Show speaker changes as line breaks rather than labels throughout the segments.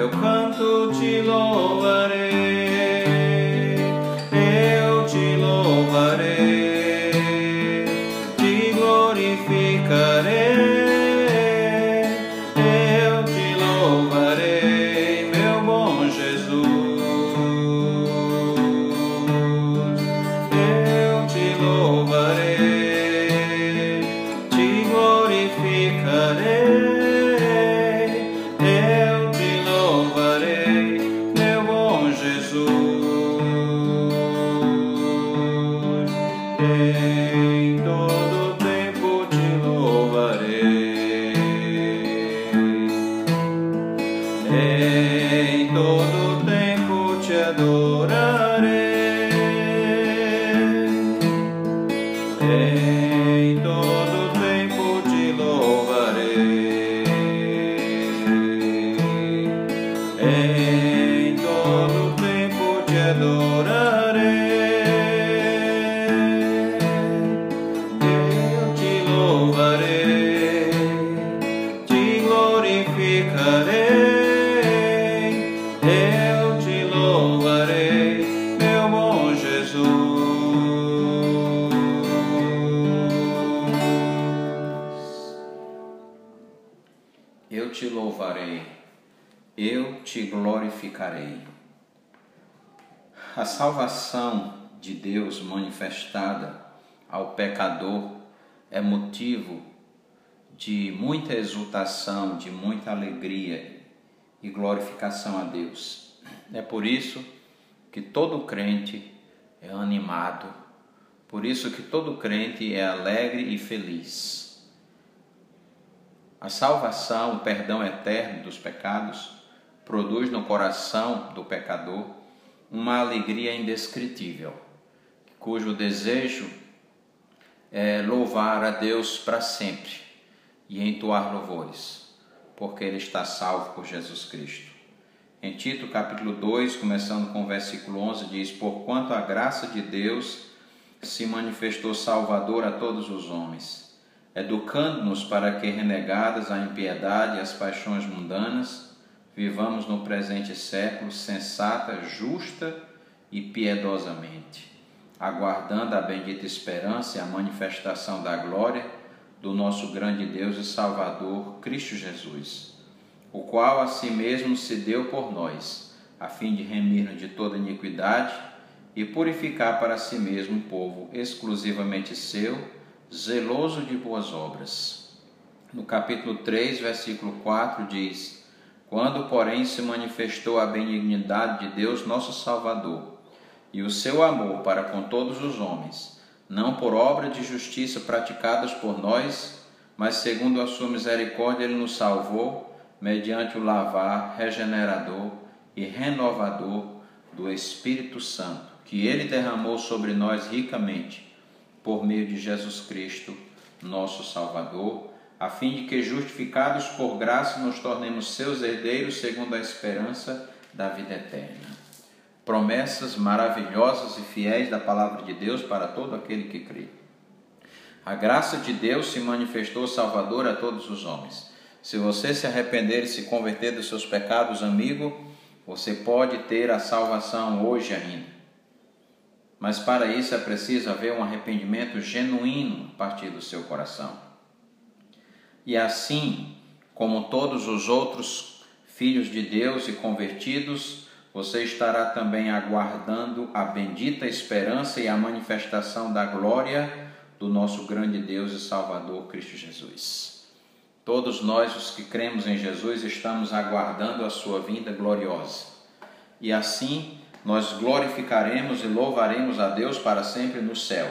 meu canto te louvarei. Em todo tempo te louvarei. Em todo tempo te adorarei. Eu te louvarei, eu te glorificarei. A salvação de Deus manifestada ao pecador é motivo de muita exultação, de muita alegria e glorificação a Deus. É por isso que todo crente é animado, por isso que todo crente é alegre e feliz. A salvação, o perdão eterno dos pecados, produz no coração do pecador uma alegria indescritível, cujo desejo é louvar a Deus para sempre e entoar louvores, porque ele está salvo por Jesus Cristo. Em Tito capítulo 2, começando com o versículo 11, diz: Porquanto a graça de Deus se manifestou salvador a todos os homens, educando-nos para que, renegadas a impiedade e as paixões mundanas, vivamos no presente século sensata, justa e piedosamente, aguardando a bendita esperança e a manifestação da glória do nosso grande Deus e Salvador, Cristo Jesus, o qual a si mesmo se deu por nós, a fim de remir-nos de toda iniquidade e purificar para si mesmo um povo exclusivamente seu, zeloso de boas obras. No capítulo 3, versículo 4 diz: Quando, porém, se manifestou a benignidade de Deus, nosso Salvador, e o seu amor para com todos os homens, não por obra de justiça praticadas por nós, mas segundo a sua misericórdia ele nos salvou, mediante o lavar regenerador e renovador do Espírito Santo, que ele derramou sobre nós ricamente, por meio de Jesus Cristo, nosso Salvador, a fim de que, justificados por graça, nos tornemos seus herdeiros segundo a esperança da vida eterna promessas maravilhosas e fiéis da palavra de Deus para todo aquele que crê. A graça de Deus se manifestou salvador a todos os homens. Se você se arrepender e se converter dos seus pecados, amigo, você pode ter a salvação hoje ainda. Mas para isso é preciso haver um arrependimento genuíno a partir do seu coração. E assim, como todos os outros filhos de Deus e convertidos, você estará também aguardando a bendita esperança e a manifestação da glória do nosso grande Deus e Salvador Cristo Jesus. Todos nós, os que cremos em Jesus, estamos aguardando a sua vinda gloriosa. E assim nós glorificaremos e louvaremos a Deus para sempre no céu.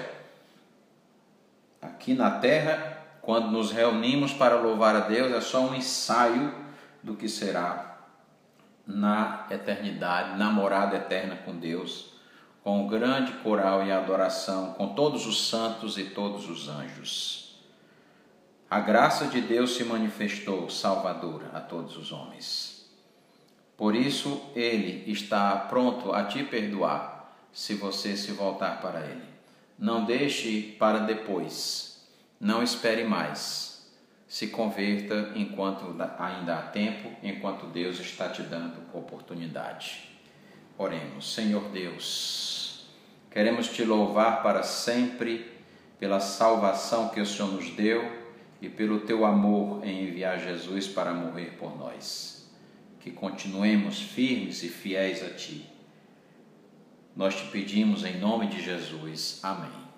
Aqui na terra, quando nos reunimos para louvar a Deus, é só um ensaio do que será na eternidade, na morada eterna com Deus, com o grande coral e adoração, com todos os santos e todos os anjos. a graça de Deus se manifestou salvadora a todos os homens. Por isso, Ele está pronto a te perdoar se você se voltar para Ele. Não deixe para depois, não espere mais. Se converta enquanto ainda há tempo, enquanto Deus está te dando oportunidade. Oremos, Senhor Deus, queremos te louvar para sempre pela salvação que o Senhor nos deu e pelo teu amor em enviar Jesus para morrer por nós. Que continuemos firmes e fiéis a ti. Nós te pedimos em nome de Jesus. Amém.